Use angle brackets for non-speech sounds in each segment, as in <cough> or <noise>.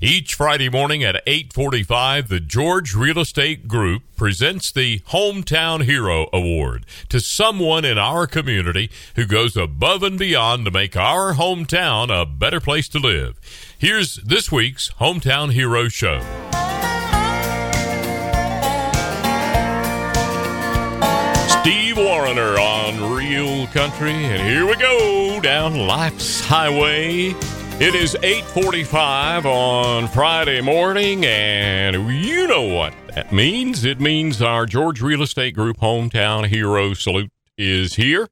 Each Friday morning at 8:45, the George Real Estate Group presents the Hometown Hero Award to someone in our community who goes above and beyond to make our hometown a better place to live. Here's this week's Hometown Hero show. Steve Wariner on Real Country, and here we go down life's highway. It is 8:45 on Friday morning and you know what that means. It means our George Real Estate Group hometown hero salute is here.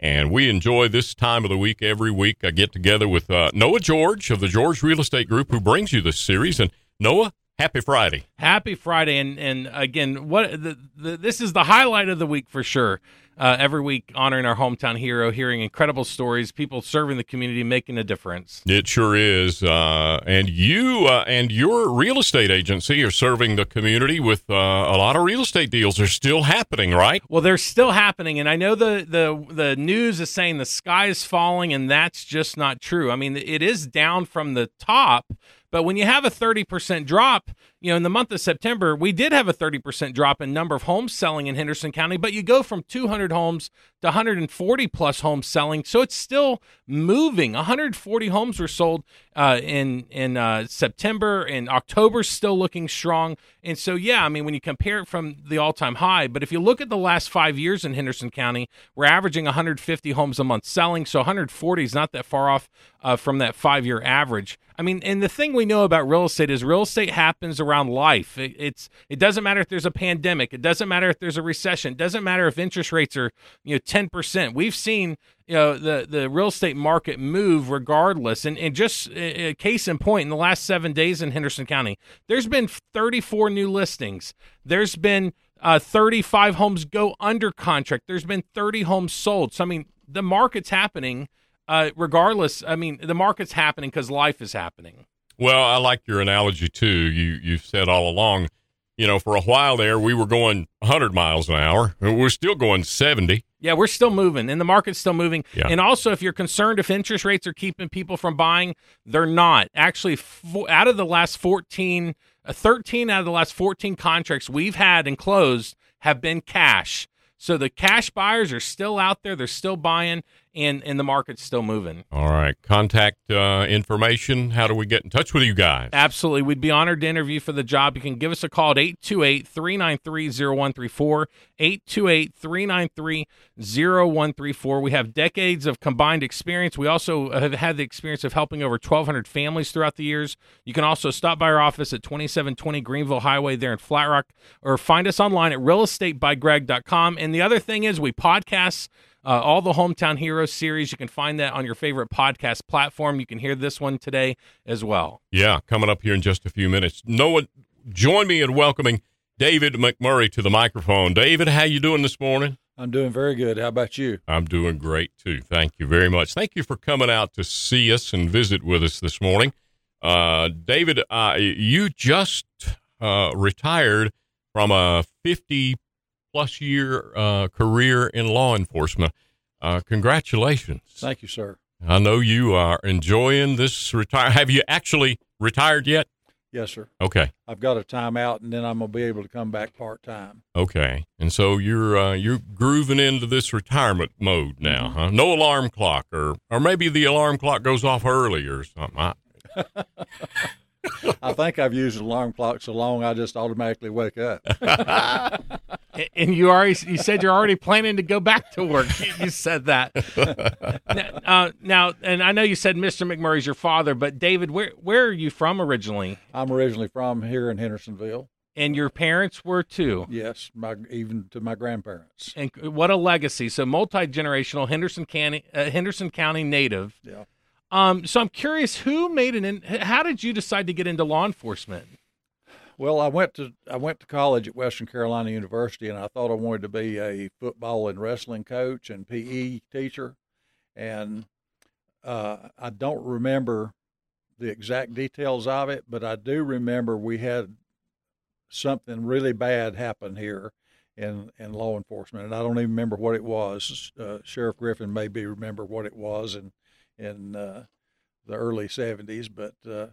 And we enjoy this time of the week every week. I get together with uh, Noah George of the George Real Estate Group who brings you this series and Noah Happy Friday. Happy Friday, and and again, what the, the, this is the highlight of the week for sure. Uh, every week, honoring our hometown hero, hearing incredible stories, people serving the community, making a difference. It sure is. Uh, and you uh, and your real estate agency are serving the community with uh, a lot of real estate deals. Are still happening, right? Well, they're still happening, and I know the the the news is saying the sky is falling, and that's just not true. I mean, it is down from the top but when you have a 30% drop, you know, in the month of September, we did have a 30% drop in number of homes selling in Henderson County, but you go from 200 homes to 140 plus homes selling. So it's still moving. 140 homes were sold uh, in in uh, September and October, still looking strong. And so, yeah, I mean, when you compare it from the all time high, but if you look at the last five years in Henderson County, we're averaging 150 homes a month selling. So 140 is not that far off uh, from that five year average. I mean, and the thing we know about real estate is real estate happens around life. It, it's it doesn't matter if there's a pandemic. It doesn't matter if there's a recession. It doesn't matter if interest rates are you know ten percent. We've seen you know the the real estate market move regardless. And and just a case in point, in the last seven days in Henderson County, there's been 34 new listings. There's been uh, 35 homes go under contract. There's been 30 homes sold. So I mean, the market's happening. Uh, regardless, I mean, the market's happening because life is happening. Well, I like your analogy too. You you've said all along, you know, for a while there we were going 100 miles an hour, and we're still going 70. Yeah, we're still moving, and the market's still moving. Yeah. And also, if you're concerned if interest rates are keeping people from buying, they're not. Actually, f- out of the last 14, uh, 13 out of the last 14 contracts we've had and closed have been cash. So the cash buyers are still out there; they're still buying, and and the market's still moving. All right, contact uh, information. How do we get in touch with you guys? Absolutely. We'd be honored to interview for the job. You can give us a call at 828 393 0134. 828 393 0134. We have decades of combined experience. We also have had the experience of helping over 1,200 families throughout the years. You can also stop by our office at 2720 Greenville Highway there in Flat Rock or find us online at realestatebygreg.com. And the other thing is, we podcast uh, all the Hometown Heroes series. You can find that on your favorite podcast platform. You can hear this one today as well. Yeah, coming up here in just a few minutes. Noah, join me in welcoming David McMurray to the microphone. David, how you doing this morning? I'm doing very good. How about you? I'm doing great too. Thank you very much. Thank you for coming out to see us and visit with us this morning. Uh, David, uh, you just uh, retired from a 50 plus year uh, career in law enforcement. Uh, congratulations. Thank you, sir. I know you are enjoying this retire. Have you actually retired yet? Yes, sir. Okay. I've got a time out, and then I'm gonna be able to come back part time. Okay. And so you're uh, you're grooving into this retirement mode now, huh? No alarm clock, or or maybe the alarm clock goes off early or something. I, <laughs> I think I've used an alarm clock so long I just automatically wake up. <laughs> and you already you said you're already planning to go back to work. You said that. now, uh, now, and I know you said Mr. McMurray's your father, but David, where where are you from originally? I'm originally from here in Hendersonville. And your parents were too. Yes, my even to my grandparents. And what a legacy! So multi generational Henderson County uh, Henderson County native. Yeah. Um, so I'm curious, who made an? In, how did you decide to get into law enforcement? Well, I went to I went to college at Western Carolina University, and I thought I wanted to be a football and wrestling coach and PE teacher, and uh, I don't remember the exact details of it, but I do remember we had something really bad happen here in in law enforcement, and I don't even remember what it was. Uh, Sheriff Griffin maybe remember what it was in in uh, the early '70s, but uh,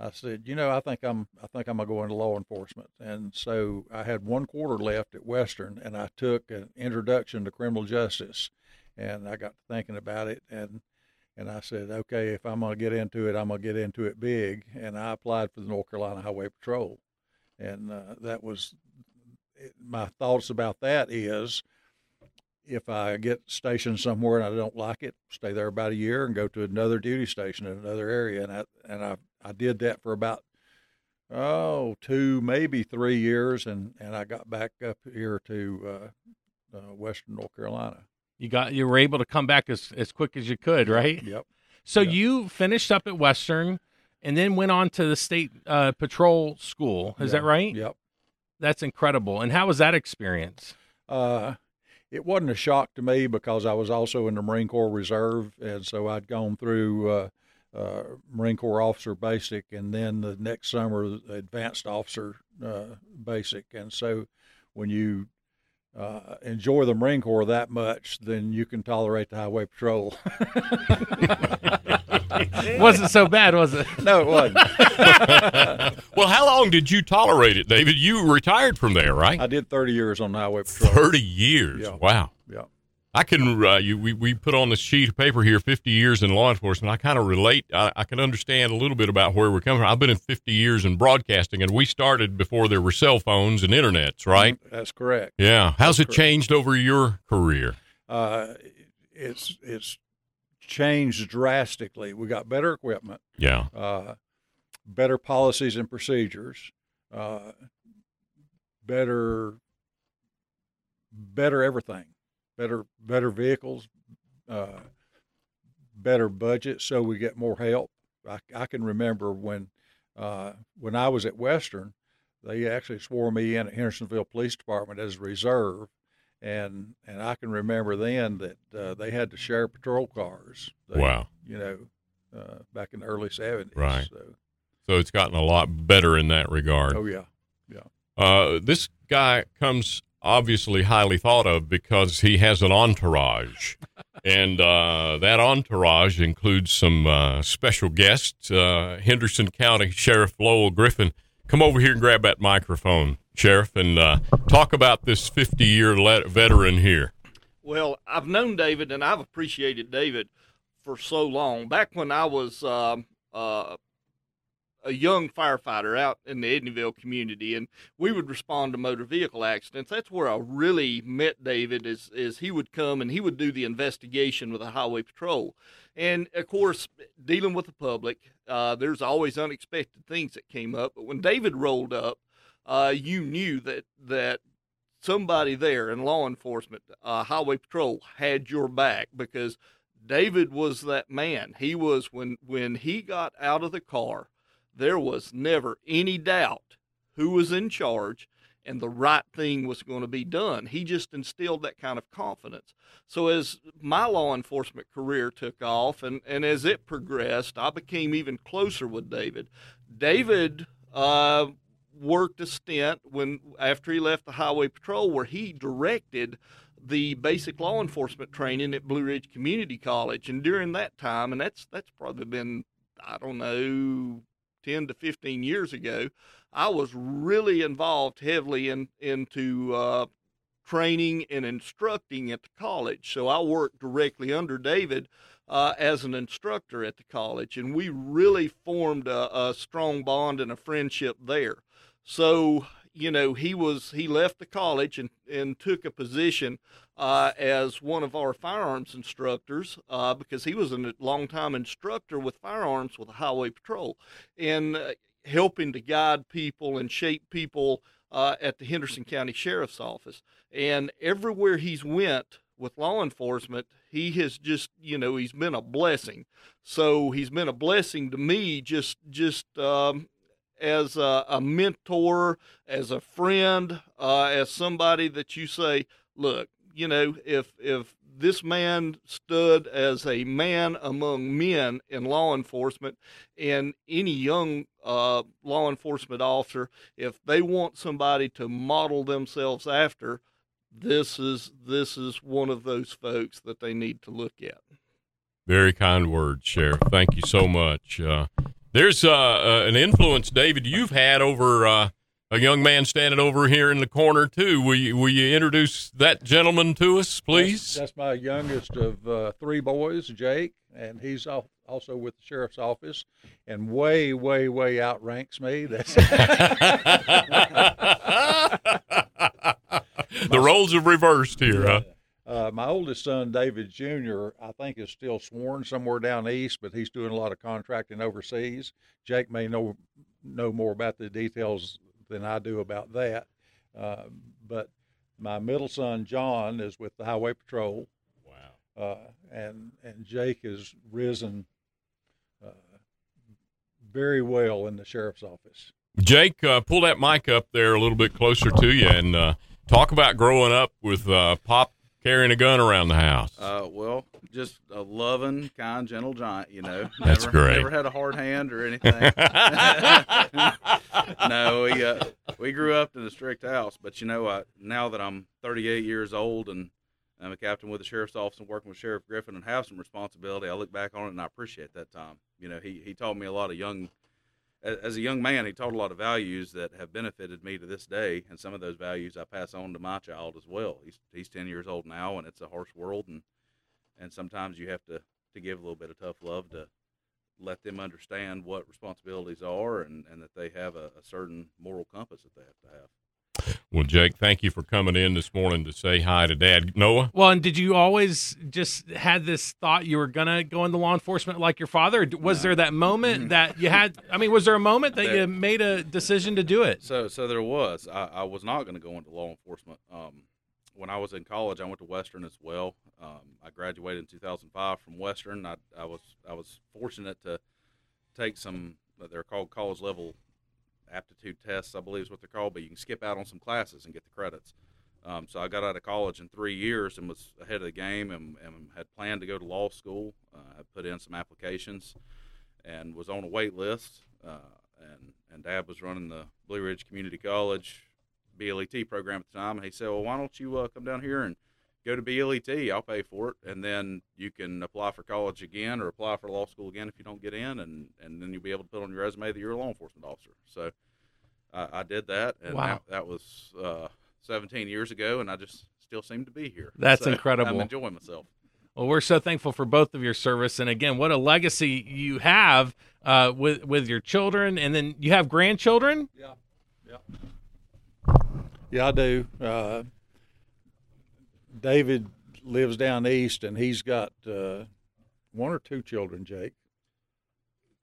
I said, you know, I think I'm I think I'm gonna go into law enforcement, and so I had one quarter left at Western, and I took an introduction to criminal justice, and I got to thinking about it, and and I said, okay, if I'm gonna get into it, I'm gonna get into it big, and I applied for the North Carolina Highway Patrol, and uh, that was my thoughts about that is if I get stationed somewhere and I don't like it, stay there about a year and go to another duty station in another area. And I and I I did that for about oh two maybe three years, and and I got back up here to uh, uh, Western North Carolina. You got you were able to come back as as quick as you could, right? Yep. So Yep. you finished up at Western, and then went on to the state uh, patrol school. Is that right? Yep. That's incredible. And how was that experience? Uh, it wasn't a shock to me because I was also in the Marine Corps Reserve, and so I'd gone through uh, uh, Marine Corps Officer Basic, and then the next summer Advanced Officer uh, Basic, and so when you uh, enjoy the Marine Corps that much, then you can tolerate the Highway Patrol. <laughs> <laughs> wasn't so bad, was it? no, it wasn't. <laughs> Well, how long did you tolerate it, David? You retired from there, right? I did 30 years on Highway Patrol. 30 years. Yeah. Wow. Yeah. I can, uh, you, we, we put on this sheet of paper here 50 years in law enforcement. I kind of relate. I, I can understand a little bit about where we're coming from. I've been in 50 years in broadcasting, and we started before there were cell phones and internets, right? That's correct. Yeah. How's it correct. changed over your career? Uh, it's it's changed drastically. We got better equipment. Yeah. uh, better policies and procedures, uh, better, better everything, better better vehicles, uh, better budget, so we get more help. I, I can remember when uh, when I was at Western, they actually swore me in at Hendersonville Police Department as a reserve. And and I can remember then that uh, they had to share patrol cars. They, Wow. You know, uh, back in the early seventies. Right. So, So it's gotten a lot better in that regard. oh yeah. Uh, this guy comes obviously highly thought of because he has an entourage. and uh, that entourage includes some uh, special guests. Uh, Henderson County Sheriff Lowell Griffin. Come over here and grab that microphone, Sheriff, and uh, talk about this 50 year veteran here. Well, I've known David and I've appreciated David for so long. Back when I was um, uh, a young firefighter out in the Edneyville community, and we would respond to motor vehicle accidents. That's where I really met David. Is is he would come and he would do the investigation with the highway patrol, and of course, dealing with the public, uh, there's always unexpected things that came up. But when David rolled up, uh, you knew that that somebody there in law enforcement, uh, highway patrol, had your back because David was that man. He was when when he got out of the car, there was never any doubt who was in charge and the right thing was going to be done. He just instilled that kind of confidence. So as my law enforcement career took off and, and as it progressed, I became even closer with David. David uh, worked a stint when after he left the highway patrol where he directed the basic law enforcement training at Blue Ridge Community College and during that time and that's that's probably been I don't know 10 to 15 years ago I was really involved heavily in into uh, training and instructing at the college. So I worked directly under David uh, as an instructor at the college and we really formed a, a strong bond and a friendship there. So you know he was he left the college and and took a position uh, as one of our firearms instructors uh, because he was a longtime instructor with firearms with the highway patrol and uh, helping to guide people and shape people uh, at the henderson county sheriff's office. And everywhere he's went with law enforcement he has just you know he's been a blessing. So he's been a blessing to me just just um, as a, a mentor, as a friend, uh, as somebody that you say, look, you know, if if this man stood as a man among men in law enforcement, and any young uh, law enforcement officer, if they want somebody to model themselves after, this is this is one of those folks that they need to look at. Very kind words, Sheriff. Thank you so much. Uh, there's uh, uh, an influence, David, you've had over uh, a young man standing over here in the corner too. Will you, will you introduce that gentleman to us, please? That's, that's my youngest of uh, three boys, Jake, and he's also with the sheriff's office, and way, way, way outranks me. That's <laughs> the roles have reversed here, huh? Uh, my oldest son, David Jr., I think is still sworn somewhere down east, but he's doing a lot of contracting overseas. Jake may know know more about the details than I do about that. Uh, but my middle son, John, is with the Highway Patrol. Wow. Uh, and and Jake has risen uh, very well in the sheriff's office. Jake, uh, pull that mic up there a little bit closer to you and uh, talk about growing up with Pop carrying a gun around the house? Uh, well, just a loving, kind, gentle giant. You know, that's never, great. Never had a hard hand or anything. <laughs> <laughs> no, we uh, we grew up in a strict house, but you know, I, now that I'm 38 years old and I'm a captain with the sheriff's office and working with Sheriff Griffin and have some responsibility, I look back on it and I appreciate that time. You know, he he taught me a lot of young as a young man, he taught a lot of values that have benefited me to this day, and some of those values I pass on to my child as well. He's he's ten years old now, and it's a harsh world, and and sometimes you have to to give a little bit of tough love to let them understand what responsibilities are, and and that they have a, a certain moral compass that they have to have. Well, Jake, thank you for coming in this morning to say hi to Dad. Noah? Well, and did you always just had this thought you were going to go into law enforcement like your father? was no. there that moment mm-hmm. that you had? I mean, was there a moment that there, you made a decision to do it? So, so there was. I, I was not going to go into law enforcement. Um, when I was in college, I went to Western as well. Um, I graduated in 2005 from Western. I, I was I was fortunate to take some. They're called college level aptitude tests, I believe is what they're called, but you can skip out on some classes and get the credits. Um, so I got out of college in three years and was ahead of the game and, and had planned to go to law school. Uh, I put in some applications and was on a wait list. Uh, and, and Dad was running the Blue Ridge Community College BLET program at the time. And he said, Well, why don't you uh, come down here and go to BLET? I'll pay for it. And then you can apply for college again or apply for law school again if you don't get in. And, and then you'll be able to put on your resume that you're a law enforcement officer. So I, I did that. And wow. that, that was uh, 17 years ago. And I just still seem to be here. That's so incredible. I'm enjoying myself. Well, we're so thankful for both of your service, and again, what a legacy you have uh, with with your children, and then you have grandchildren. Yeah, yeah, yeah. I do. Uh, David lives down east, and he's got uh, one or two children. Jake,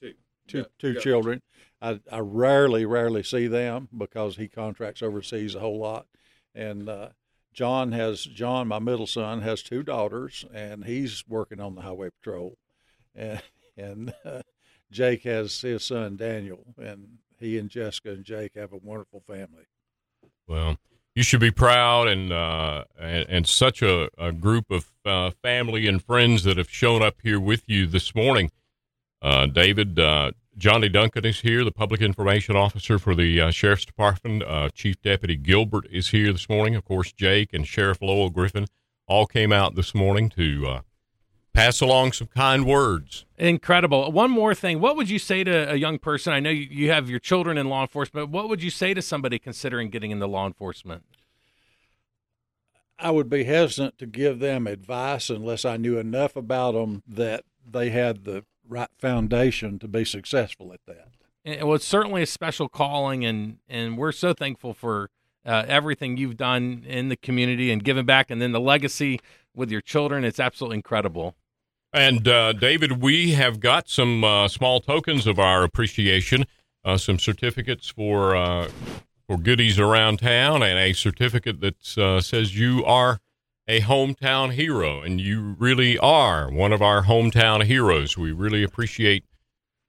two, two, yeah, two yeah. children. I, I rarely, rarely see them because he contracts overseas a whole lot. And uh, John has John, my middle son, has two daughters, and he's working on the highway patrol. And and <laughs> uh, Jake has his son Daniel, and he and Jessica and Jake have a wonderful family. Well, you should be proud and uh, and, and, such a, a group of uh, family and friends that have shown up here with you this morning. Uh, David, uh, Johnny Duncan is here, the public information officer for the uh, sheriff's department. Uh, Chief Deputy Gilbert is here this morning. Of course, Jake and Sheriff Lowell Griffin all came out this morning to pass along some kind words. Incredible. One more thing. What would you say to a young person? I know you, you have your children in law enforcement. What would you say to somebody considering getting into law enforcement? I would be hesitant to give them advice unless I knew enough about them that they had the right foundation to be successful at that. And well, it's certainly a special calling, and and we're so thankful for uh, everything you've done in the community and giving back, and then the legacy with your children. It's absolutely incredible. And uh, David, we have got some uh, small tokens of our appreciation, uh, some certificates for uh, for goodies around town, and a certificate that uh, says you are a hometown hero, and you really are one of our hometown heroes. We really appreciate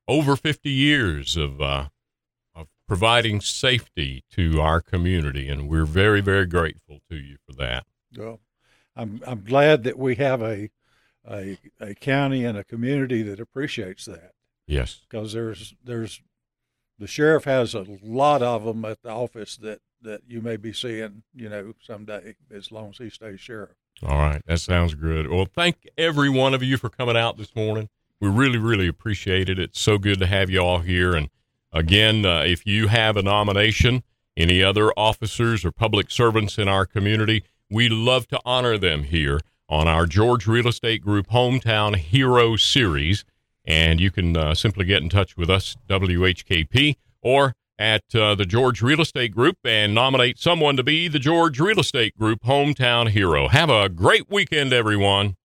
over 50 years of uh, of providing safety to our community, and we're very, very grateful to you for that. Well, I'm I'm glad that we have a a, a county and a community that appreciates that Yes. because there's there's the sheriff has a lot of them at the office that that you may be seeing you know someday as long as he stays sheriff. All right. That sounds good. Well, thank every one of you for coming out this morning. We really, really appreciate it. It's so good to have you all here. And again, uh, if you have a nomination, any other officers or public servants in our community, we love to honor them here on our George Real Estate Group Hometown Hero Series. And you can uh, simply get in touch with us, WHKP, or at uh, the George Real Estate Group and nominate someone to be the George Real Estate Group Hometown Hero. Have a great weekend, everyone.